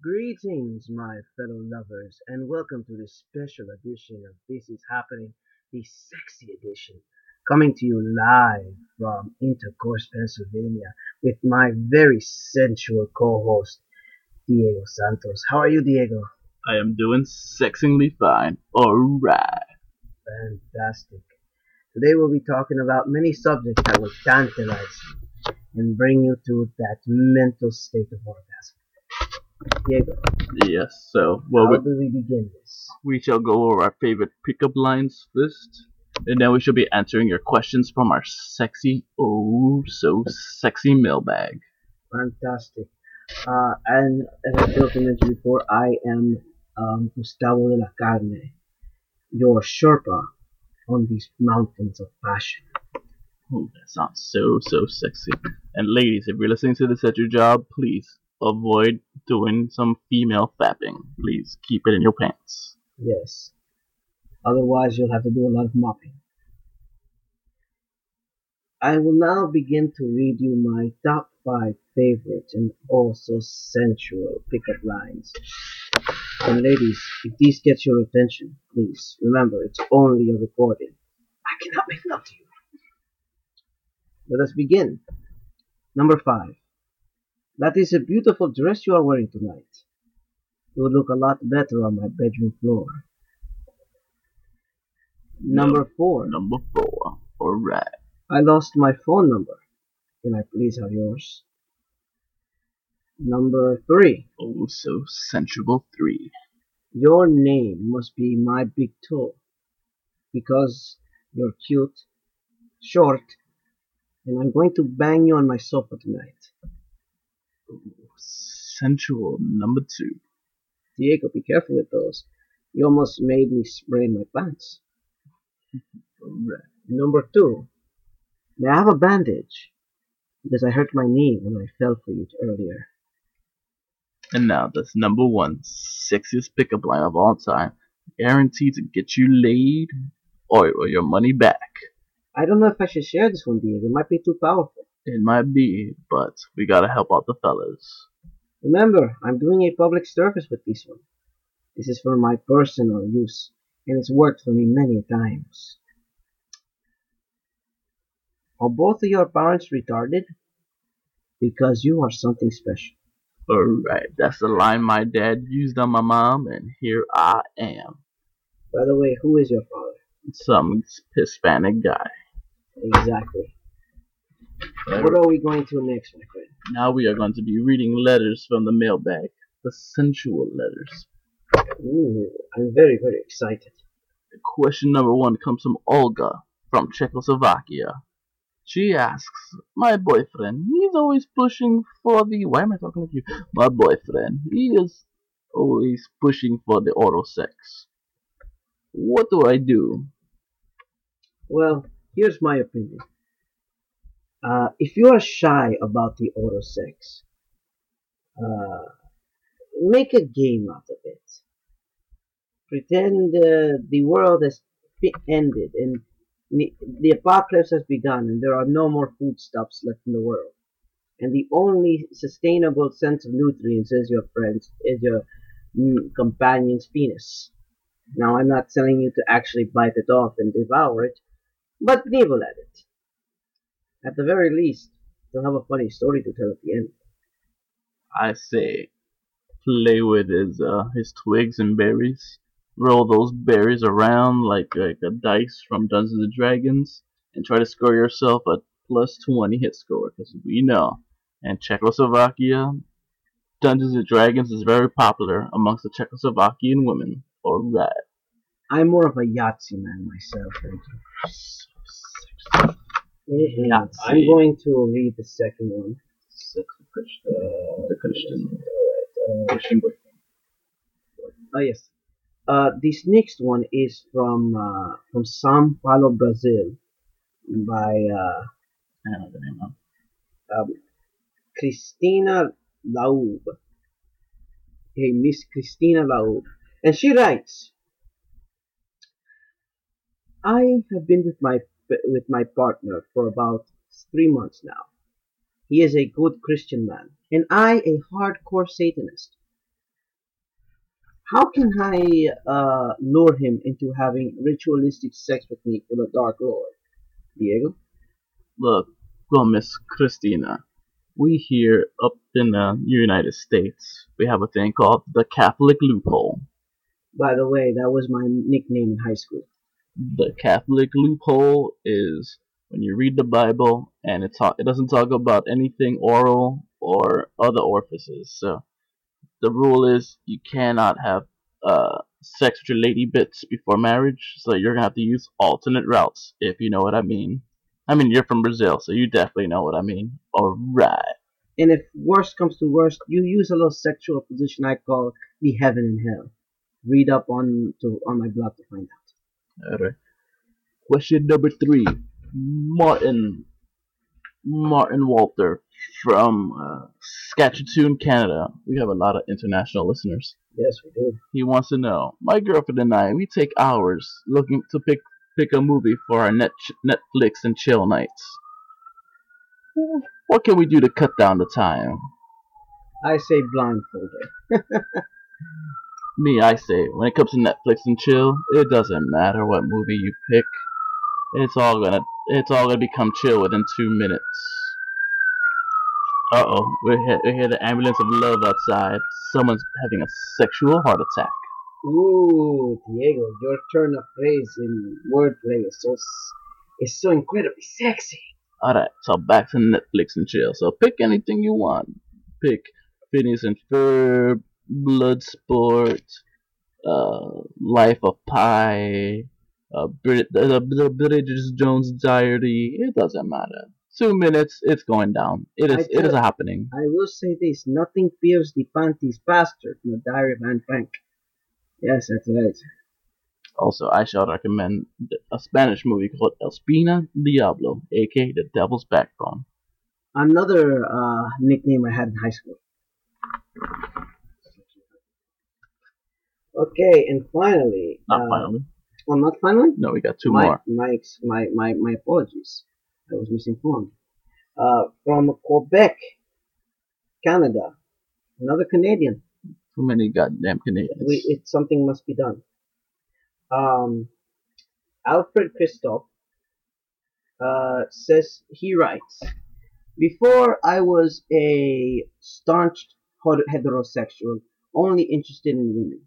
Greetings, my fellow lovers, and welcome to this special edition of This Is Happening, the sexy edition, coming to you live from Intercourse, Pennsylvania, with my very sensual co-host, Diego Santos. How are you, Diego? I am doing sexingly fine. Alright. Fantastic. Today we'll be talking about many subjects that will tantalize you and bring you to that mental state of orgasm. Diego, Yes, so, well, how we, do we begin this? we shall go over our favorite pickup lines first. And then we shall be answering your questions from our sexy, oh so sexy mailbag. Fantastic. Uh, and as I failed to mention before, I am um, Gustavo de la Carne, your Sherpa on these mountains of passion. Oh, that sounds so, so sexy. And ladies, if you're listening to this at your job, please avoid doing some female fapping. Please keep it in your pants. Yes. Otherwise, you'll have to do a lot of mopping. I will now begin to read you my top five favorite and also sensual pickup lines. And ladies, if these get your attention, please remember it's only a recording. I cannot make love to you. Let us begin. Number five. That is a beautiful dress you are wearing tonight. It would look a lot better on my bedroom floor. Number four. Number four. Alright. I lost my phone number. Can I please have yours? Number three. Oh, so sensual three. Your name must be my big toe. Because you're cute, short, and I'm going to bang you on my sofa tonight. Sensual number two. Diego, be careful with those. You almost made me spray my pants. Number two. May I have a bandage? Because I hurt my knee when I fell for you earlier. And now that's number one sexiest pickup line of all time. Guaranteed to get you laid or, or your money back. I don't know if I should share this one, Diego. It might be too powerful. It might be, but we gotta help out the fellas. Remember, I'm doing a public service with this one. This is for my personal use, and it's worked for me many times. Are both of your parents retarded? Because you are something special. Alright, that's the line my dad used on my mom, and here I am. By the way, who is your father? Some Hispanic guy. Exactly. What are we going to next, my friend? Now we are going to be reading letters from the mailbag. The sensual letters. Ooh, I'm very, very excited. Question number one comes from Olga from Czechoslovakia. She asks, My boyfriend, he's always pushing for the. Why am I talking like you? My boyfriend, he is always pushing for the oral sex. What do I do? Well, here's my opinion. Uh, if you are shy about the oral sex, uh, make a game out of it. Pretend uh, the world has ended and the, the apocalypse has begun and there are no more foodstuffs left in the world. And the only sustainable sense of nutrients is your friend's, is your mm, companion's penis. Now, I'm not telling you to actually bite it off and devour it, but nibble at it. At the very least, you'll have a funny story to tell at the end. I say, play with his uh, his twigs and berries. Roll those berries around like like a dice from Dungeons and Dragons, and try to score yourself a plus twenty hit score. Because we know, in Czechoslovakia, Dungeons and Dragons is very popular amongst the Czechoslovakian women. Alright. I'm more of a Yahtzee man myself. Thank you. Mhm. Yahtzee. I'm going to read the second one. The Christian. Uh, Christian boy. oh yes. Uh, this next one is from uh, from São Paulo, Brazil, by uh, I don't know the name of. um, Christina Laub. Hey, Miss Christina Laub. And she writes, I have been with my with my partner for about three months now. He is a good Christian man, and I a hardcore Satanist. How can I uh, lure him into having ritualistic sex with me for the Dark Lord? Diego? Look, well, Miss Christina, we here up in the United States, we have a thing called the Catholic loophole. By the way, that was my nickname in high school. The Catholic loophole is when you read the Bible and it talk, it doesn't talk about anything oral or other orifices. So the rule is you cannot have uh, sex with your lady bits before marriage. So you're gonna have to use alternate routes, if you know what I mean. I mean, you're from Brazil, so you definitely know what I mean. Alright. And if worst comes to worst, you use a little sexual position I call the heaven and hell. Read up on to on my blog to find out. Alright. Question number three. Martin. Martin Walter from uh, Saskatchewan, Canada. We have a lot of international listeners. Yes, we do. He wants to know. My girlfriend and I, we take hours looking to pick pick a movie for our net Netflix and chill nights. What can we do to cut down the time? I say blindfolder. Me, I say, when it comes to Netflix and chill, it doesn't matter what movie you pick. It's all gonna, it's all gonna become chill within two minutes. Uh oh, we hear, we hear the ambulance of love outside. Someone's having a sexual heart attack. Ooh, Diego, your turn of phrase in wordplay is so is so incredibly sexy. Alright, so back to Netflix and chill. So pick anything you want. Pick Phineas and Ferb, Bloodsport, uh, Life of Pi, uh, Brid- the, the Bridget Jones Diary. It doesn't matter. Two minutes, it's going down. It is. It is happening. I will say this: nothing fears the panties faster than the Diary of Anne Frank. Yes, that's right. Also, I shall recommend a Spanish movie called El Spina Diablo, aka The Devil's Backbone. Another uh, nickname I had in high school. Okay, and finally, Not uh, finally. well, not finally. No, we got two my, more. My, my, my, my apologies. I was misinformed. Uh, from Quebec, Canada. Another Canadian. Too many goddamn Canadians. We, it, something must be done. Um, Alfred Christoph uh, says, he writes, Before I was a staunch heterosexual, only interested in women.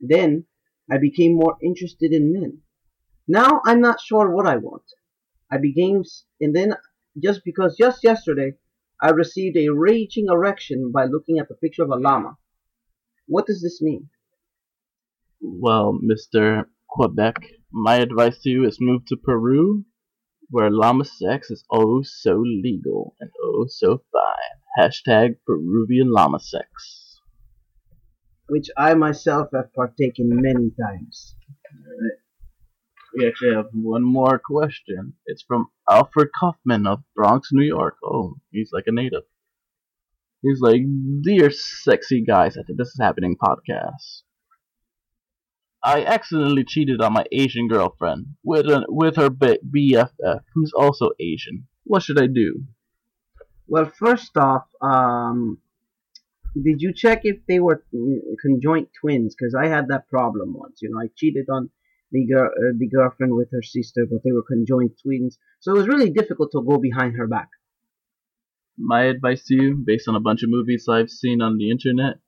Then I became more interested in men. Now I'm not sure what I want. I became, and then just because just yesterday I received a raging erection by looking at the picture of a llama. What does this mean? Well, Mr. Quebec, my advice to you is move to Peru, where llama sex is oh so legal and oh so fine. Hashtag Peruvian llama sex. Which I myself have partaken many times. We actually have one more question. It's from Alfred Kaufman of Bronx, New York. Oh, he's like a native. He's like, Dear sexy guys at the This Is Happening podcast. I accidentally cheated on my Asian girlfriend with a, with her BFF, who's also Asian. What should I do? Well, first off, um, did you check if they were mm, conjoint twins? Because I had that problem once. You know, I cheated on the girl, uh, the girlfriend with her sister, but they were conjoint twins. So it was really difficult to go behind her back. My advice to you, based on a bunch of movies I've seen on the internet,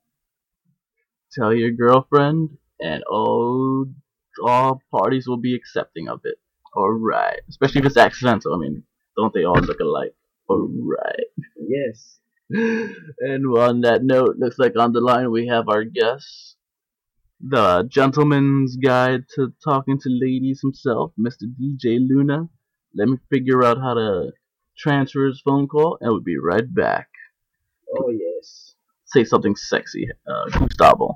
tell your girlfriend, and all all parties will be accepting of it. Alright. Especially if it's accidental. I mean, don't they all look alike? Alright. Yes. And on that note, looks like on the line we have our guest, the gentleman's guide to talking to ladies himself, Mr. DJ Luna. Let me figure out how to transfer his phone call, and we'll be right back. Oh yes. Say something sexy, uh, Gustavo.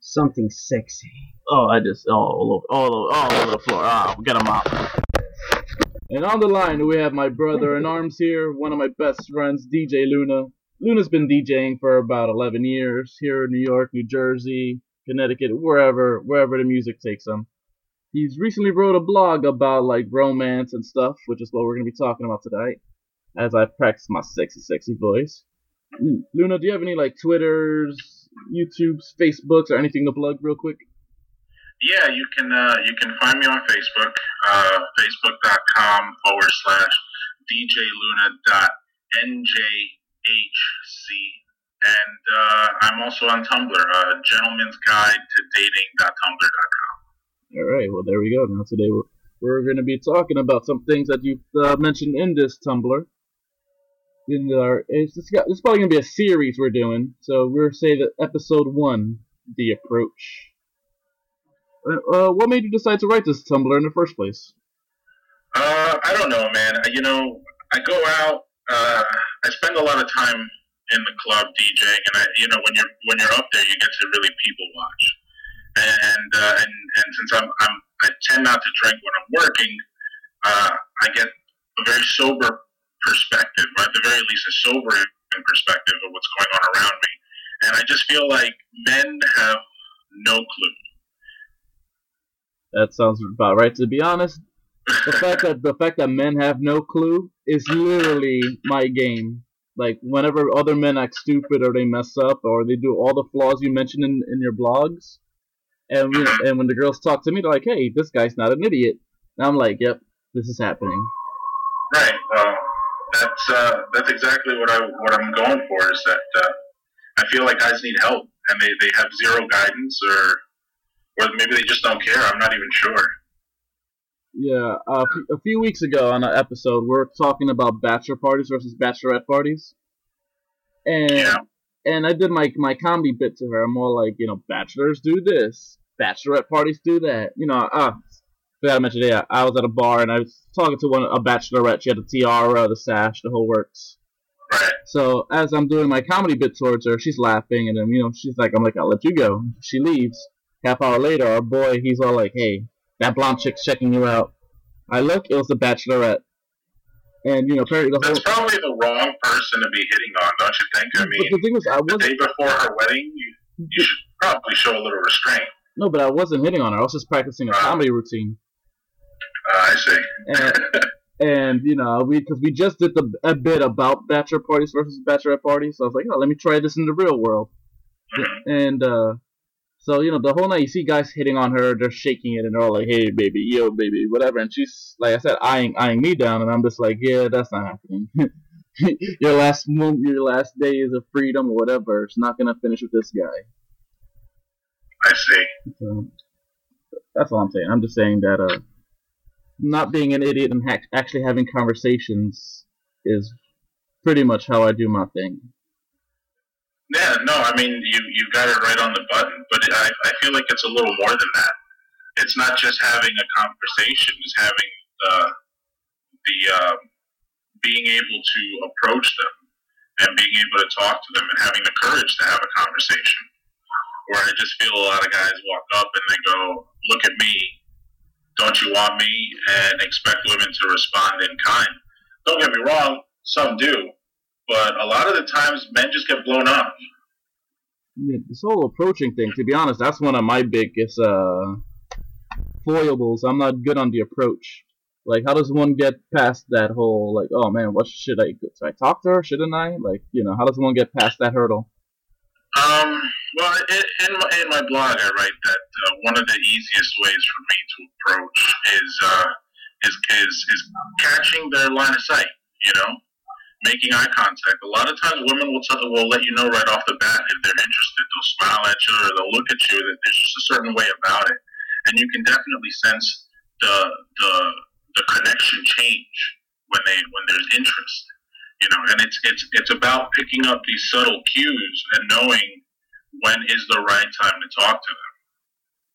Something sexy. Oh, I just oh, all over, all over, all over the floor. Ah, get him out. And on the line, we have my brother in arms here, one of my best friends, DJ Luna. Luna's been DJing for about 11 years here in New York, New Jersey, Connecticut, wherever, wherever the music takes him. He's recently wrote a blog about like romance and stuff, which is what we're gonna be talking about tonight. As I practice my sexy, sexy voice. Luna, do you have any like Twitters, YouTubes, Facebooks, or anything to plug real quick? Yeah, you can uh, you can find me on Facebook, uh, facebook.com forward slash djluna.njhc. And uh, I'm also on Tumblr, uh, gentleman's guide to dating.tumblr.com. All right, well, there we go. Now, today we're, we're going to be talking about some things that you've uh, mentioned in this Tumblr. In our, it's, it's, got, it's probably going to be a series we're doing. So we're say that episode one, The Approach. Uh, uh, what made you decide to write this Tumblr in the first place? Uh, I don't know, man. You know, I go out. Uh, I spend a lot of time in the club DJing, and I, you know, when you're when you're up there, you get to really people watch. And uh, and and since I'm, I'm I tend not to drink when I'm working, uh, I get a very sober perspective, or at the very least, a sobering perspective of what's going on around me. And I just feel like men have no clue. That sounds about right. To be honest, the fact that the fact that men have no clue is literally my game. Like whenever other men act stupid or they mess up or they do all the flaws you mentioned in, in your blogs, and you know, and when the girls talk to me, they're like, "Hey, this guy's not an idiot." And I'm like, "Yep, this is happening." Right. Well, that's uh, that's exactly what I what I'm going for. Is that uh, I feel like guys need help and they, they have zero guidance or or maybe they just don't care. I'm not even sure. Yeah, uh, a few weeks ago on an episode, we are talking about bachelor parties versus bachelorette parties, and Yeah. and I did my my comedy bit to her. I'm more like, you know, bachelors do this, bachelorette parties do that. You know, uh, forgot to mention, yeah, I was at a bar and I was talking to one a bachelorette. She had the tiara, the sash, the whole works. Right. So as I'm doing my comedy bit towards her, she's laughing, and then you know she's like, "I'm like, I'll let you go." She leaves. Half hour later, our boy, he's all like, "Hey, that blonde chick's checking you out." I look, it was the Bachelorette, and you know, apparently the whole. That's probably the wrong person to be hitting on, don't you think? I But mean, the thing was, I wasn't. day before her wedding, you, you should probably show a little restraint. No, but I wasn't hitting on her. I was just practicing a comedy routine, Uh, I see. and, and you know, we because we just did the a bit about bachelor parties versus bachelorette parties. So I was like, oh, let me try this in the real world. Mhm. And uh, so you know, the whole night you see guys hitting on her, they're shaking it, and they're all like, "Hey, baby, yo, baby, whatever." And she's like I said, eyeing eyeing me down, and I'm just like, "Yeah, that's not happening. your last moment, your last day is of freedom or whatever, it's not gonna finish with this guy." I see. So that's all I'm saying. I'm just saying that uh, not being an idiot and ha- actually having conversations is pretty much how I do my thing. Yeah, no, I mean, you, you got it right on the button, but I, I feel like it's a little more than that. It's not just having a conversation, it's having the, the uh, being able to approach them and being able to talk to them and having the courage to have a conversation. Where I just feel a lot of guys walk up and they go, Look at me, don't you want me? and expect women to respond in kind. Don't get me wrong, some do, but a lot of the times men just get blown off. Yeah, this whole approaching thing, to be honest, that's one of my biggest uh, foibles. I'm not good on the approach. Like, how does one get past that whole like, oh man, what should I? Should I talk to her? Shouldn't I? Like, you know, how does one get past that hurdle? Um, well, in, in, my, in my blog, I write that uh, one of the easiest ways for me to approach is uh, is, is is catching their line of sight. You know, making eye contact. A lot of times, women will tell, will let you know right off the bat if they're interested. They'll smile at you or they'll look at you. That there's just a certain way about it, and you can definitely sense the the the connection change when they when there's interest you know and it's it's it's about picking up these subtle cues and knowing when is the right time to talk to them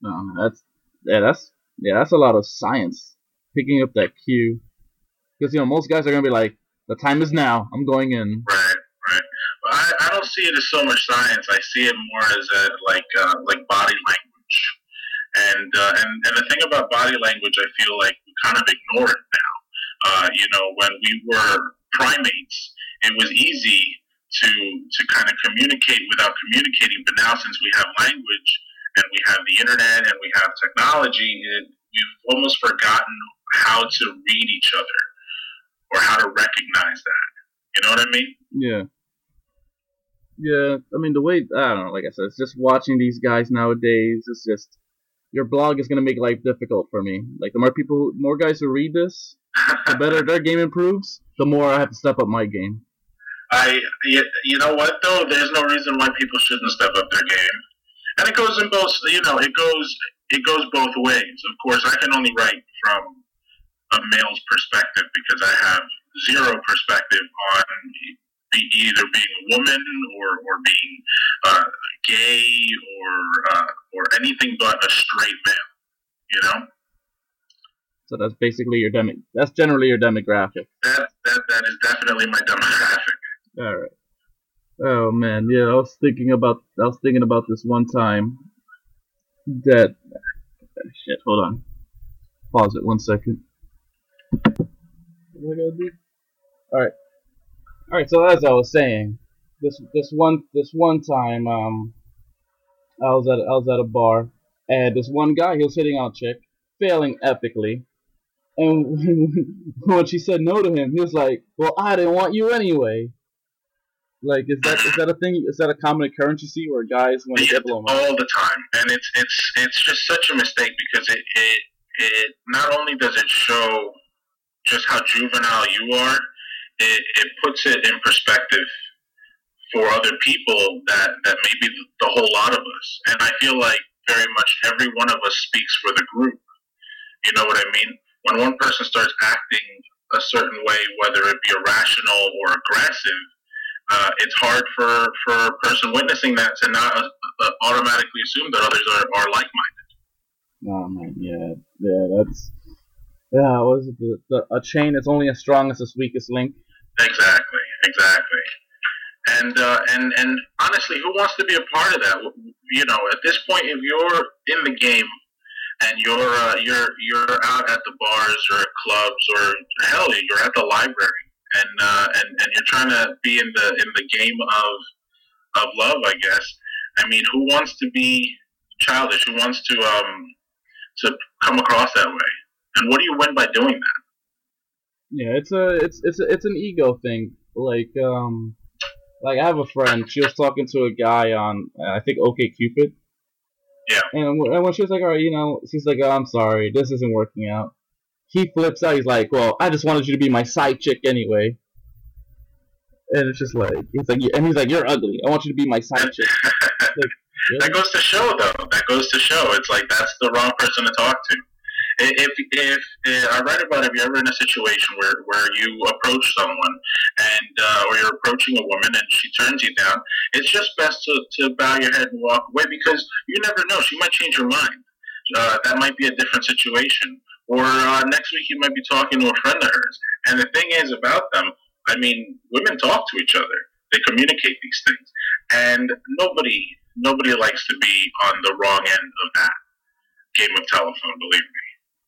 No, that's yeah, that's yeah, that's a lot of science. Picking up that cue, because you know most guys are gonna be like, the time is now. I'm going in. right right. I, I don't see it as so much science. I see it more as a like uh, like body language. And uh, and and the thing about body language i feel like we kind of ignore it now. Uh, you know when we were primates it was easy to to kind of communicate without communicating. But now since we have language and we have the internet and we have technology it, we've almost forgotten how to read each other or how to recognize that you know what i mean Yeah. Yeah, I mean the way I don't know. Like I said, it's just watching these guys nowadays. It's just your blog is gonna make life difficult for me. Like the more people, more guys who read this, the better their game improves. The more I have to step up my game. I, you, you know what though? There's no reason why people shouldn't step up their game, and it goes in both. You know, it goes it goes both ways. Of course, I can only write from a male's perspective because I have zero perspective on be either being a woman or or being uh, gay or uh, or anything but a straight male. You know. So that's basically your demi. That's generally your demographic. That that that is definitely my demographic. All right. Oh man, yeah. I was thinking about. I was thinking about this one time. That shit. Hold on. Pause it one second. What I gotta? All right. All right. So as I was saying, this this one this one time, um, I was at I was at a bar, and this one guy he was hitting on a chick, failing epically. And when she said no to him, he was like, "Well, I didn't want you anyway." Like, is that is that a thing? Is that a common occurrence you see where guys when they Yeah, get blown up? all the time, and it's it's it's just such a mistake because it it it not only does it show just how juvenile you are, it, it puts it in perspective for other people that that maybe the whole lot of us, and I feel like very much every one of us speaks for the group. You know what I mean? When one person starts acting a certain way, whether it be irrational or aggressive, uh, it's hard for, for a person witnessing that to not uh, uh, automatically assume that others are, are like minded. Oh man, yeah, yeah, that's yeah. What is it? The, the, a chain is only as strong as its weakest link. Exactly, exactly. And uh, and and honestly, who wants to be a part of that? You know, at this point, if you're in the game and you're uh, you're you're out at the bars or clubs or hell, you're at the library and uh, and and you're trying to be in the in the game of of love, I guess. I mean, who wants to be childish? Who wants to um to come across that way? And what do you win by doing that? Yeah, it's a it's it's a, it's an ego thing. Like um, like I have a friend. She was talking to a guy on I think OK Cupid. Yeah. And, when she was like, all right, you know, she's like, oh, I'm sorry, this isn't working out. He flips out. He's like, well, I just wanted you to be my side chick anyway. And it's just like he's like, and he's like, you're ugly. I want you to be my side chick. Really? That goes to show, though. That goes to show. It's like that's the wrong person to talk to. If if, if I write about if you're ever in a situation where, where you approach someone and uh, or you're approaching a woman and she turns you down, it's just best to, to bow your head and walk away because you never know. She might change her mind. Uh, that might be a different situation. Or uh, next week you might be talking to a friend of hers. And the thing is about them, I mean, women talk to each other. They communicate these things, and nobody nobody likes to be on the wrong end of that game of telephone. Believe me.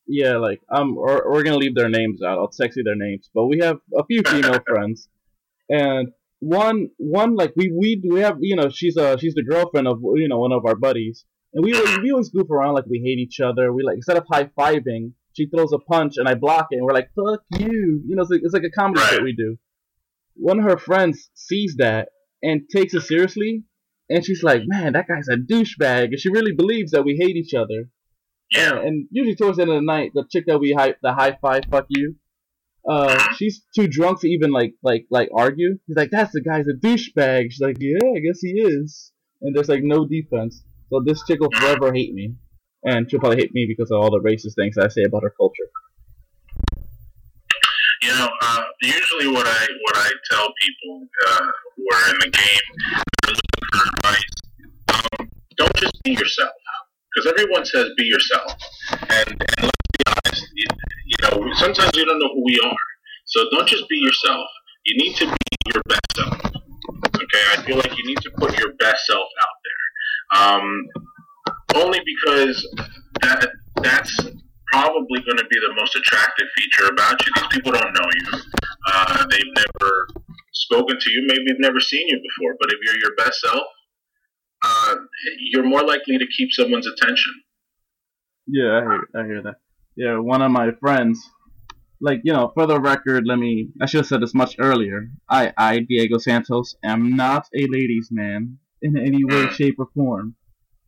Yeah, like um, we're, we're gonna leave their names out. I'll text you their names, but we have a few female friends, and one one like we we we have you know she's uh she's the girlfriend of you know one of our buddies, and we always, we always goof around like we hate each other. We like instead of high fiving, she throws a punch and I block it, and we're like fuck you, you know it's like, it's like a comedy Right. that we do. One of her friends sees that and takes it seriously, and she's like, man, that guy's a douchebag, and she really believes that we hate each other. Yeah. And usually towards the end of the night, the chick that we high, the high five, fuck you, uh, she's too drunk to even like like like argue. He's like, that's the guy's a douchebag. She's like, yeah, I guess he is. And there's like no defense. So this chick will forever hate me, and she'll probably hate me because of all the racist things I say about her culture. You know, uh, usually what I what I tell people uh, who are in the game who are looking for advice, um, don't just be yourself because everyone says be yourself, and, and let's be honest, you, you know sometimes we don't know who we are, so don't just be yourself. You need to be your best self. Okay, I feel like you need to put your best self out there, um, only because that that's probably going to be the most attractive feature about you. These people don't know you. Uh, they've never spoken to you. Maybe they've never seen you before. But if you're your best self, uh, you're more likely to keep someone's attention. Yeah, I hear, I hear that. Yeah, one of my friends, like you know, for the record, let me. I should have said this much earlier. I, I, Diego Santos, am not a ladies' man in any way, shape, or form.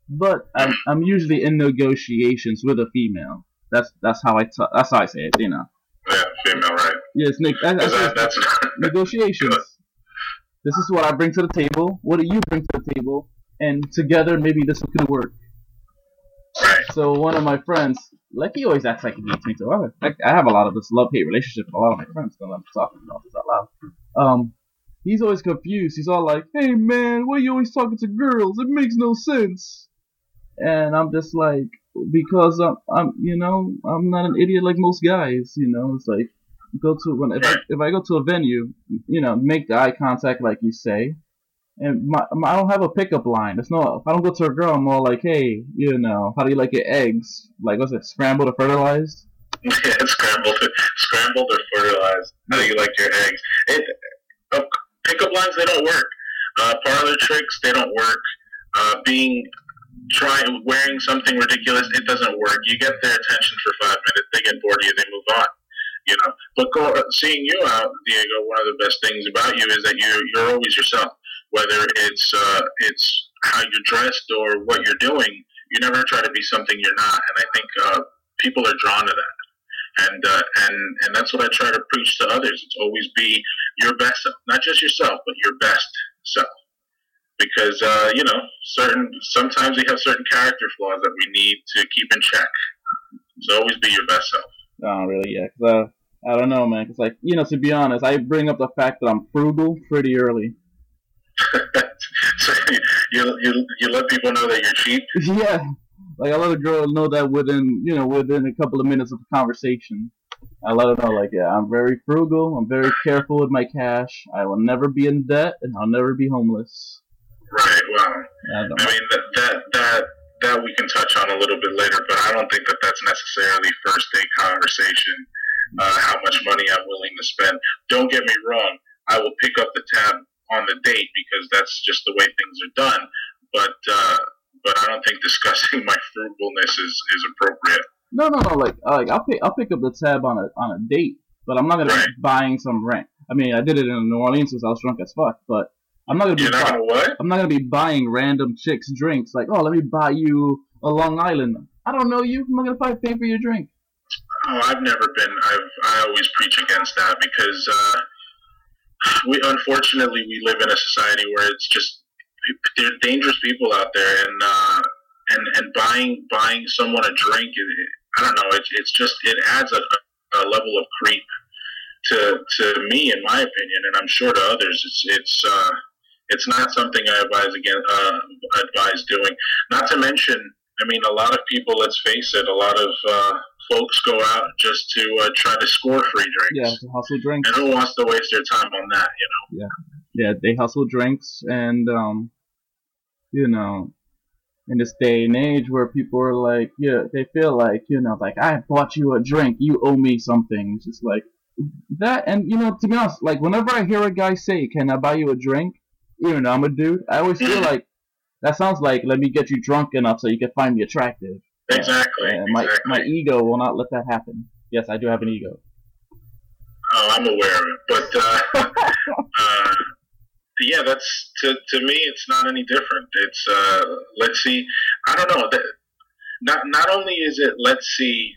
But I'm, I'm usually in negotiations with a female. That's that's how I t- that's how I say it. You know. Yeah, female, right? Yes, Nick. I, I that, that's negotiations. This is what I bring to the table. What do you bring to the table? And together, maybe this can work. right. So one of my friends, like he always acts like he hates me too. I, I have a lot of this love-hate relationship with a lot of my friends. Don't I'm talking about this out loud. Um, he's always confused. He's all like, "Hey man, why are you always talking to girls? It makes no sense." And I'm just like, because I'm, I'm, you know, I'm not an idiot like most guys. You know, it's like go to when if I, if I go to a venue, you know, make the eye contact like you say. And my, my, I don't have a pickup line. It's not. If I don't go to a girl, I'm more like, hey, you know, how do you like your eggs? Like, what's it, scrambled or fertilized? Yeah, scrambled, scrambled or fertilized. How do you like your eggs? It, uh, pickup lines they don't work. Uh, parlor tricks they don't work. Uh, being trying wearing something ridiculous it doesn't work. You get their attention for five minutes, they get bored of you, they move on. You know, but go, seeing you out, Diego, one of the best things about you is that you're you're always yourself. Whether it's uh, it's how you're dressed or what you're doing, you never try to be something you're not. And I think uh, people are drawn to that and uh, and and that's what I try to preach to others. It's always be your best self, not just yourself, but your best self. Because uh, you know, certain sometimes we have certain character flaws that we need to keep in check. So always be your best self. Oh, really? Yeah. 'Cause, uh, I don't know, man. 'Cause like, you know, to be honest, I bring up the fact that I'm frugal pretty early. so you, you you let people know that you're cheap. yeah. Like I let a girl know that within, you know, within a couple of minutes of the conversation. I let her know, like, yeah, I'm very frugal. I'm very careful with my cash. I will never be in debt, and I'll never be homeless. Right. Well, I I mean that that that that we can touch on a little bit later, but I don't think that that's necessarily first date conversation. Uh, how much money I'm willing to spend. Don't get me wrong. I will pick up the tab on the date because that's just the way things are done. But uh, but I don't think discussing my frugalness is, is appropriate. No, no, no. Like, uh, like I'll pick, I'll pick up the tab on a on a date, but I'm not gonna Right. be buying some rent. I mean, I did it in New Orleans because I was drunk as fuck, but I'm not gonna be. You're not buy- gonna what? I'm not gonna be buying random chicks drinks. Like, oh, let me buy you a Long Island. I don't know you. I'm not gonna probably pay for your drink. Oh, I've never been. I've I always preach against that because uh, we unfortunately we live in a society where it's just there are dangerous people out there, and uh, and and buying buying someone a drink. I don't know. It's it's just it adds a, a level of creep to to me, in my opinion, and I'm sure to others. It's it's. Uh, it's not something I advise again. Uh, advise doing. Not to mention, I mean, a lot of people. Let's face it. A lot of uh, folks go out just to uh, try to score free drinks. Yeah, to hustle drinks. And who wants to waste their time on that? You know? Yeah, Yeah, they hustle drinks, and um, you know, in this day and age where people are like, yeah, they feel like, you know, like I bought you a drink, you owe me something. It's just like that, and you know, to be honest, like whenever I hear a guy say, "Can I buy you a drink?" Even though I'm a dude, I always feel like that sounds like, "Let me get you drunk enough so you can find me attractive." Exactly. My exactly. my ego will not let that happen. Yes, I do have an ego. Oh, I'm aware of it, but uh, uh, yeah, that's to to me, it's not any different. It's uh, let's see. I don't know. That, not not only is it let's see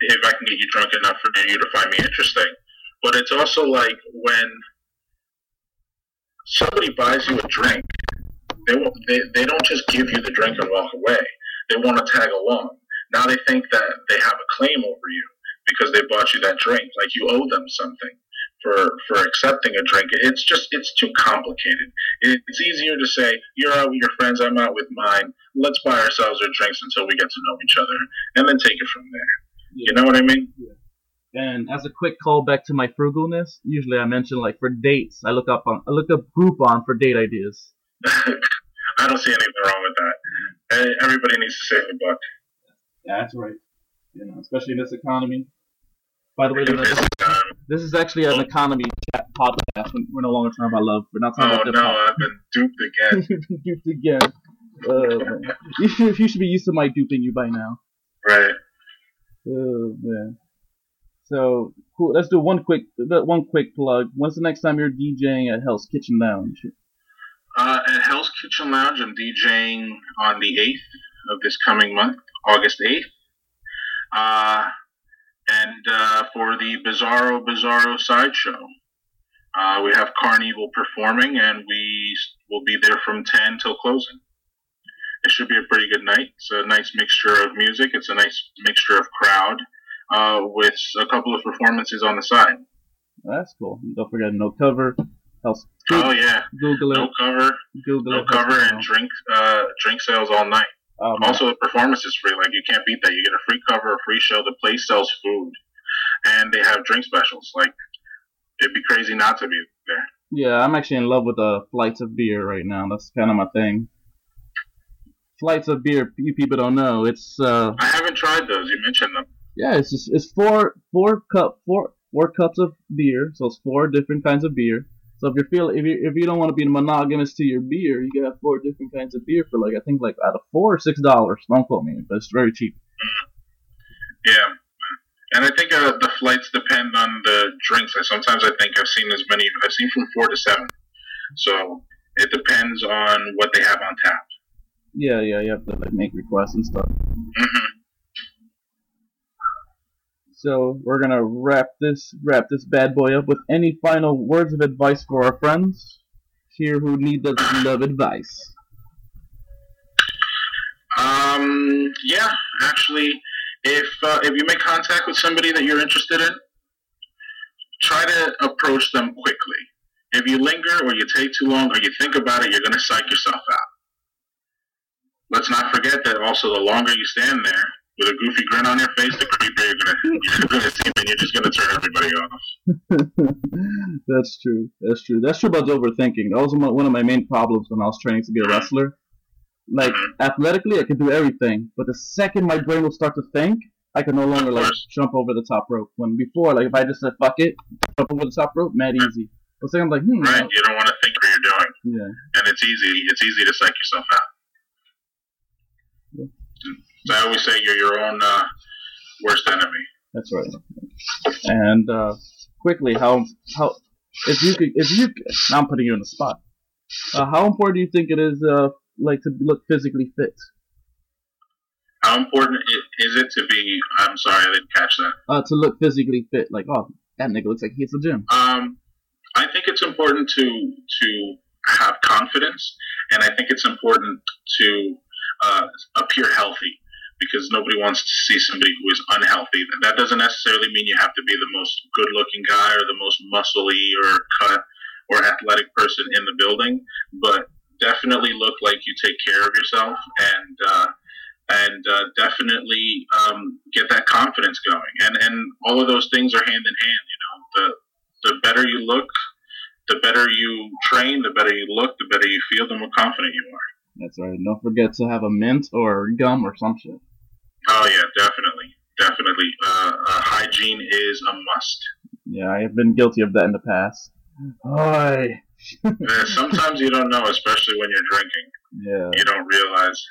if I can get you drunk enough for you to find me interesting, but it's also like when somebody buys you a drink, they won't, they they don't just give you the drink and walk away. They want to tag along. Now they think that they have a claim over you because they bought you that drink, like you owe them something for for accepting a drink. It's just it's too complicated. It's easier to say you're out with your friends, I'm out with mine. Let's buy ourselves our drinks until we get to know each other, and then take it from there. You know what I mean? And as a quick callback to my frugalness, usually I mention like for dates, I look up on I look up Groupon for date ideas. I don't see anything wrong with that. Everybody needs to save a buck. That's right. You know, especially in this economy. By the way, This is actually an economy chat podcast. We're no longer talking about love. We're not talking oh about no, this. I've been duped again. Duped again. Oh. You should, you should be used to my duping you by now. right. Oh man. So cool. Let's do one quick one quick plug. When's the next time you're DJing at Hell's Kitchen Lounge? Uh, at Hell's Kitchen Lounge, I'm DJing on the 8th of this coming month, August 8th. Uh, and uh, for the Bizarro Bizarro Sideshow. Uh, we have Carnival performing, and we will be there from 10 till closing. It should be a pretty good night. It's a nice mixture of music. It's a nice mixture of crowd uh, with a couple of performances on the side. That's cool. Don't forget no cover. House. Oh yeah, Google it. no cover, Google no it. cover, and drink uh, drink sales all night. Um, Also, the performance is free. Like you can't beat that. You get a free cover, a free show. The place sells food, and they have drink specials. Like it'd be crazy not to be there. yeah, I'm actually in love with the flights of beer right now. That's kind of my thing. Flights of beer. You people don't know. It's uh, I haven't tried those. You mentioned them. yeah, it's just it's four four cup four four cups of beer. So it's four different kinds of beer. So if you feel if you if you don't want to be monogamous to your beer, you can have four different kinds of beer for like I think like out of four or six dollars. Don't quote me, but it's very cheap. Yeah. And I think uh, the flights depend on the drinks. I sometimes I think I've seen as many. I've seen from four to seven. So it depends on what they have on tap. Yeah, yeah, you have to like make requests and stuff. hmm So we're gonna wrap this wrap this bad boy up with any final words of advice for our friends here who need the love advice. Um. Yeah. Actually, if uh, if you make contact with somebody that you're interested in, try to approach them quickly. If you linger or you take too long or you think about it, you're going to psych yourself out. Let's not forget that also the longer you stand there with a goofy grin on your face, the creepier you're to you're to seem, and you're just to turn everybody off. That's true. That's true. That's true about overthinking. That was one of my main problems when I was training to be a mm-hmm. wrestler. Like mm-hmm. athletically, I could do everything, but the second my brain will start to think, I can no longer like jump over the top rope. When before, like if I just said fuck it, jump over the top rope, mad mm-hmm. easy. But second, I'm like, hmm, Right? You don't want to think what you're doing, yeah, and it's easy. It's easy to psych yourself out. Yeah. Mm. So I always say you're your own uh, worst enemy. that's right. And uh, quickly, how how if you could if you now I'm putting you on the spot. Uh, how important do you think it is, uh, like to look physically fit? How important is it to be? I'm sorry, I didn't catch that. Uh, to look physically fit, like oh, that nigga looks like he hits the gym. Um, I think it's important to to have confidence, and I think it's important to uh, appear healthy because nobody wants to see somebody who is unhealthy. That doesn't necessarily mean you have to be the most good-looking guy or the most muscly or cut or athletic person in the building, but definitely look like you take care of yourself and. Uh, and uh, definitely um, get that confidence going, and and all of those things are hand in hand. You know, the the better you look, the better you train, the better you look, the better you feel, the more confident you are. That's right. Don't forget to have a mint or gum or some shit. Oh yeah, definitely, definitely. Uh, uh, hygiene is a must. Yeah, I have been guilty of that in the past. Hi. Uh, sometimes you don't know, especially when you're drinking. Yeah. You don't realize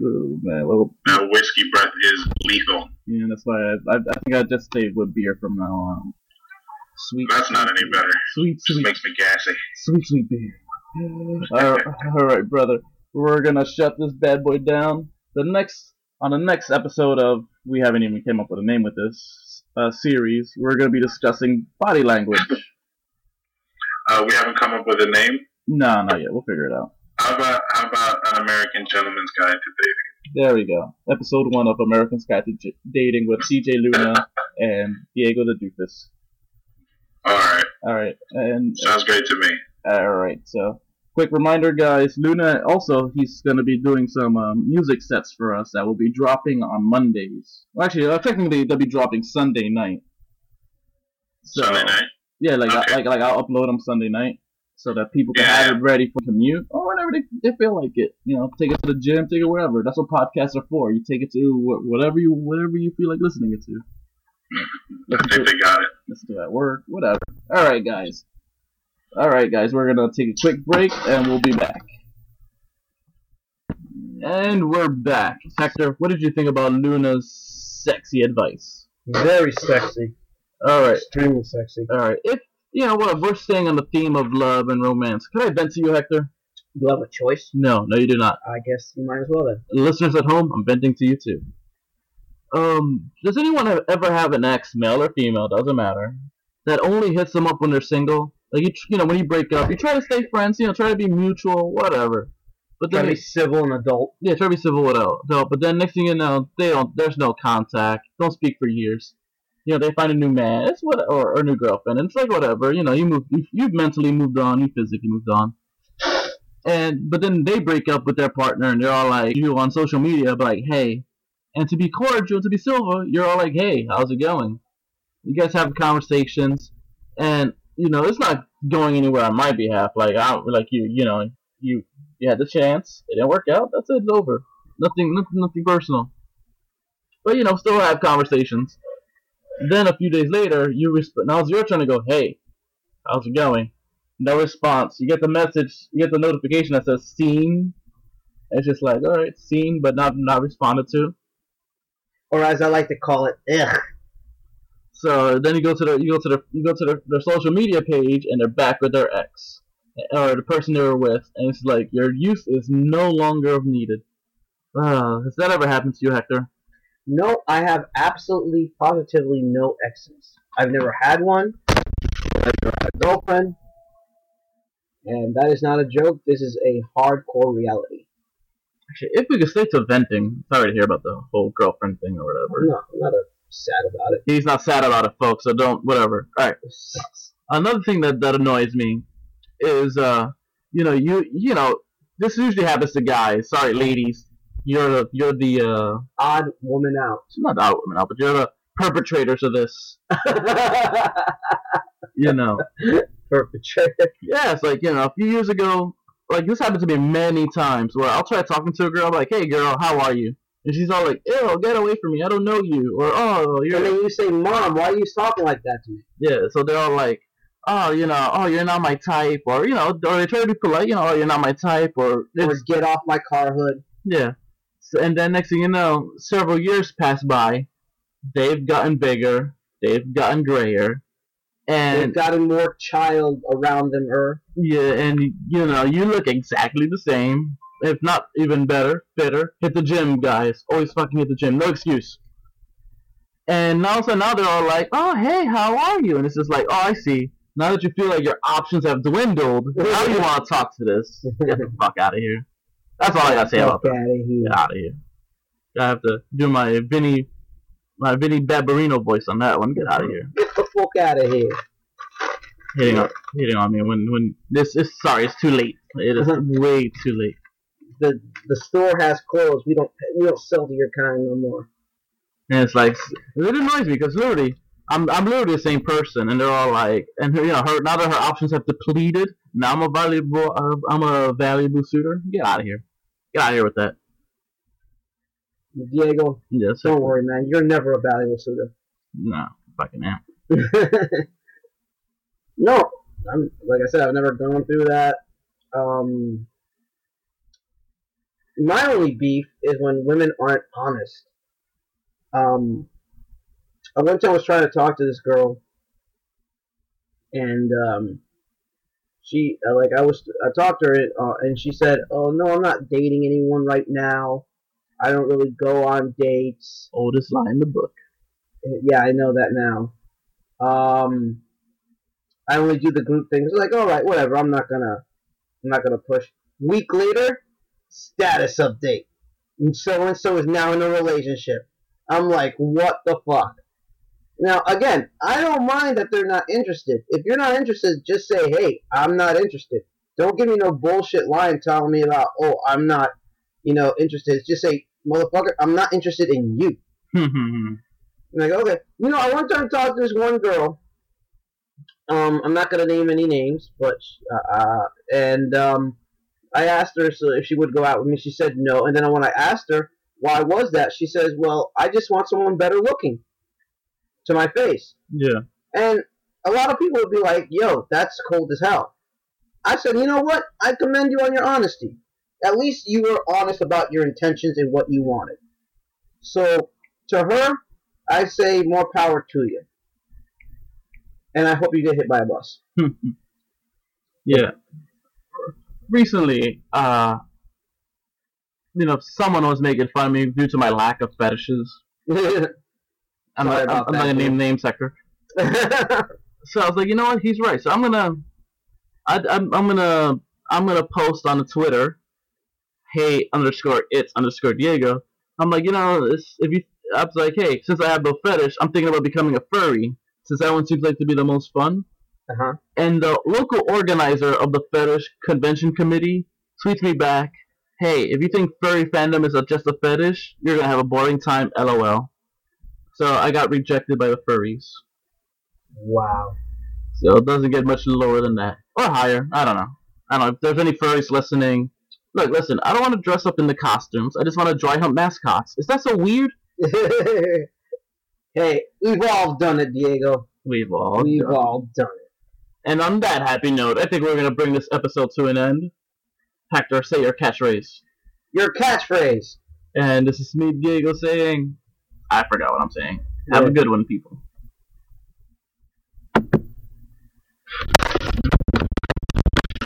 Ooh, man. Well, that whiskey breath is lethal. yeah, that's why I, I, I think I just stay with beer from now on. Sweet. That's not any better. Sweet, Just sweet, makes me gassy. sweet, sweet beer. all, all right, brother. We're gonna shut this bad boy down. The next on the next episode of we haven't even came up with a name with this uh, series. We're gonna be discussing body language. Uh, we haven't come up with a name. no, not yet. We'll figure it out. How about how about an American gentleman's guide to dating? There we go. Episode one of American Sky to Dating with DJ Luna and Diego the Doofus. All right, All right, and sounds great to me. all right. So, quick reminder, guys. Luna also he's gonna be doing some um, music sets for us that will be dropping on Mondays. Well, actually, uh, technically they'll be dropping Sunday night. So Sunday night. yeah, like Okay. I, like like I'll upload them Sunday night so that people can Yeah. have it ready for commute or whenever they, they feel like it. You know, take it to the gym, take it wherever. That's what podcasts are for. You take it to wh- whatever you whatever you feel like listening it to. I to think they got it. listen to it at work, whatever. All right, guys. All right, guys. We're gonna take a quick break and we'll be back. And we're back. Hector, what did you think about Luna's sexy advice? Very sexy. All right, Extremely sexy. all right. If you know what, we're staying on the theme of love and romance. Can I vent to you, Hector? Do You have a choice? No, no, you do not. I guess you might as well then. Listeners at home, I'm venting to you too. Um, does anyone have, ever have an ex, male or female, doesn't matter, that only hits them up when they're single? Like you, you know, when you break up, you try to stay friends, you know, try to be mutual, whatever. But Try then to be civil and adult. Yeah, try to be civil el- adult, but then next thing you know, they don't. There's no contact. Don't speak for years. You know, they find a new man. It's what or, or a new girlfriend. And it's like whatever. You know, you move. You, you've mentally moved on. You physically moved on. And but then they break up with their partner, and they're all like, you on social media, but like, hey. And to be cordial, to be civil, you're all like, hey, how's it going? You guys have conversations, and you know, it's not going anywhere on my behalf. Like I like you. You know, you you had the chance. It didn't work out. That's it. It's over. Nothing, nothing, nothing personal. But you know, still have conversations. Then a few days later, you resp- now it's your turn to go. Hey, how's it going? No response. You get the message. You get the notification that says seen. It's just like, all right, seen, but not not responded to. Or as I like to call it, ugh. So then you go to the you go to the you go to their, their social media page and they're back with their ex or the person they were with, and it's like your youth is no longer needed. Uh, has that ever happened to you, Hector? No, I have absolutely, positively no exes. I've never had one. I've never had a girlfriend. And that is not a joke. This is a hardcore reality. Actually, if we could stay to venting, sorry to hear about the whole girlfriend thing or whatever. No, not a sad about it. He's not sad about it, folks. So don't whatever. All right. Another thing that that annoys me is uh, you know, you you know, this usually happens to guys. Sorry, ladies. You're the you're the uh, Odd woman out. not out women out, but you're the perpetrators of this. You know. Perpetrator. Yeah, it's like, you know, a few years ago, like this happened to me many times where I'll try talking to a girl, like, hey girl, how are you? And she's all like, ew, get away from me, I don't know you. Or, oh, you're. And then you say, Mom, why are you talking like that to me? Yeah, so they're all like, oh, you know, oh, you're not my type. Or, you know, or they try to be polite, you know, oh, you're not my type. Or, Or get off my car hood. yeah. So, and then next thing you know, several years pass by, they've gotten bigger, they've gotten grayer. And they've gotten more child around them, er. Yeah, and you know, you look exactly the same, if not even better, fitter. Hit the gym, guys. Always fucking hit the gym. No excuse. And now, so now they're all like, "Oh, hey, how are you?" And it's just like, "Oh, I see." Now that you feel like your options have dwindled, now you want to talk to this. Get the fuck out of here. That's all I gotta say about that. out of here. Get out of here. I have to do my Vinny, my Vinny Barbarino voice on that one. Get out of here. Get the fuck out of here. Hitting on, hitting on me when when this is sorry, it's too late. It is way too late. The the store has closed. We don't we don't sell to your kind no more. And it's like it annoys me because literally, I'm I'm literally the same person, and they're all like, and her, you know, her now that her options have depleted, now I'm a valuable, uh, I'm a valuable suitor. Get out of here, get out of here with that. Diego, Yes, don't worry, man. You're never a valuable suitor. no, fucking am. no, I'm like I said, I've never gone through that. Um, my only beef is when women aren't honest. Um, I one time was trying to talk to this girl, and um, she uh, like I was I talked to her, uh, and she said, "Oh no, I'm not dating anyone right now. I don't really go on dates." Oldest lie in the book. Yeah, I know that now. Um, I only do the group things. Like, all right, whatever. I'm not gonna, I'm not gonna push. Week later, status update. And so and so is now in a relationship. I'm like, what the fuck? Now, again, I don't mind that they're not interested. If you're not interested, just say, hey, I'm not interested. Don't give me no bullshit line telling me about, oh, I'm not, you know, interested. Just say, motherfucker, I'm not interested in you. And I'm like, okay. You know, I one time talked to this one girl. Um, I'm not gonna name any names, but uh, uh, and um, I asked her so if she would go out with me. She said no. And then when I asked her why was that, she says, "Well, I just want someone better looking to my face." yeah, And a lot of people would be like, "Yo, that's cold as hell." I said, "You know what? I commend you on your honesty. At least you were honest about your intentions and what you wanted." So to her, I say more power to you. And I hope you get hit by a bus. yeah. Recently, uh, you know, someone was making fun of me due to my lack of fetishes. I'm not, I'm, not gonna name name sector. So I was like, you know what? He's right. So I'm gonna, I, I'm, I'm gonna, I'm gonna post on the Twitter, hey underscore it's underscore Diego. I'm like, you know, if you, I was like, hey, since I have no fetish, I'm thinking about becoming a furry, since that one seems like to be the most fun. Uh-huh. And the local organizer of the fetish convention committee tweets me back, hey, if you think furry fandom is a, just a fetish, you're gonna have a boring time, lol. So I got rejected by the furries. Wow. So it doesn't get much lower than that. Or higher. I don't know. I don't know. If there's any furries listening, look, listen, I don't want to dress up in the costumes. I just want to dry hump mascots. Is that so weird? hey, we've all done it, Diego. We've all. we've done. all done it. And on that happy note, I think we're going to bring this episode to an end. Hector, say your catchphrase. Your catchphrase. And this is me, Diego, saying, I forgot what I'm saying. Have a good one, people.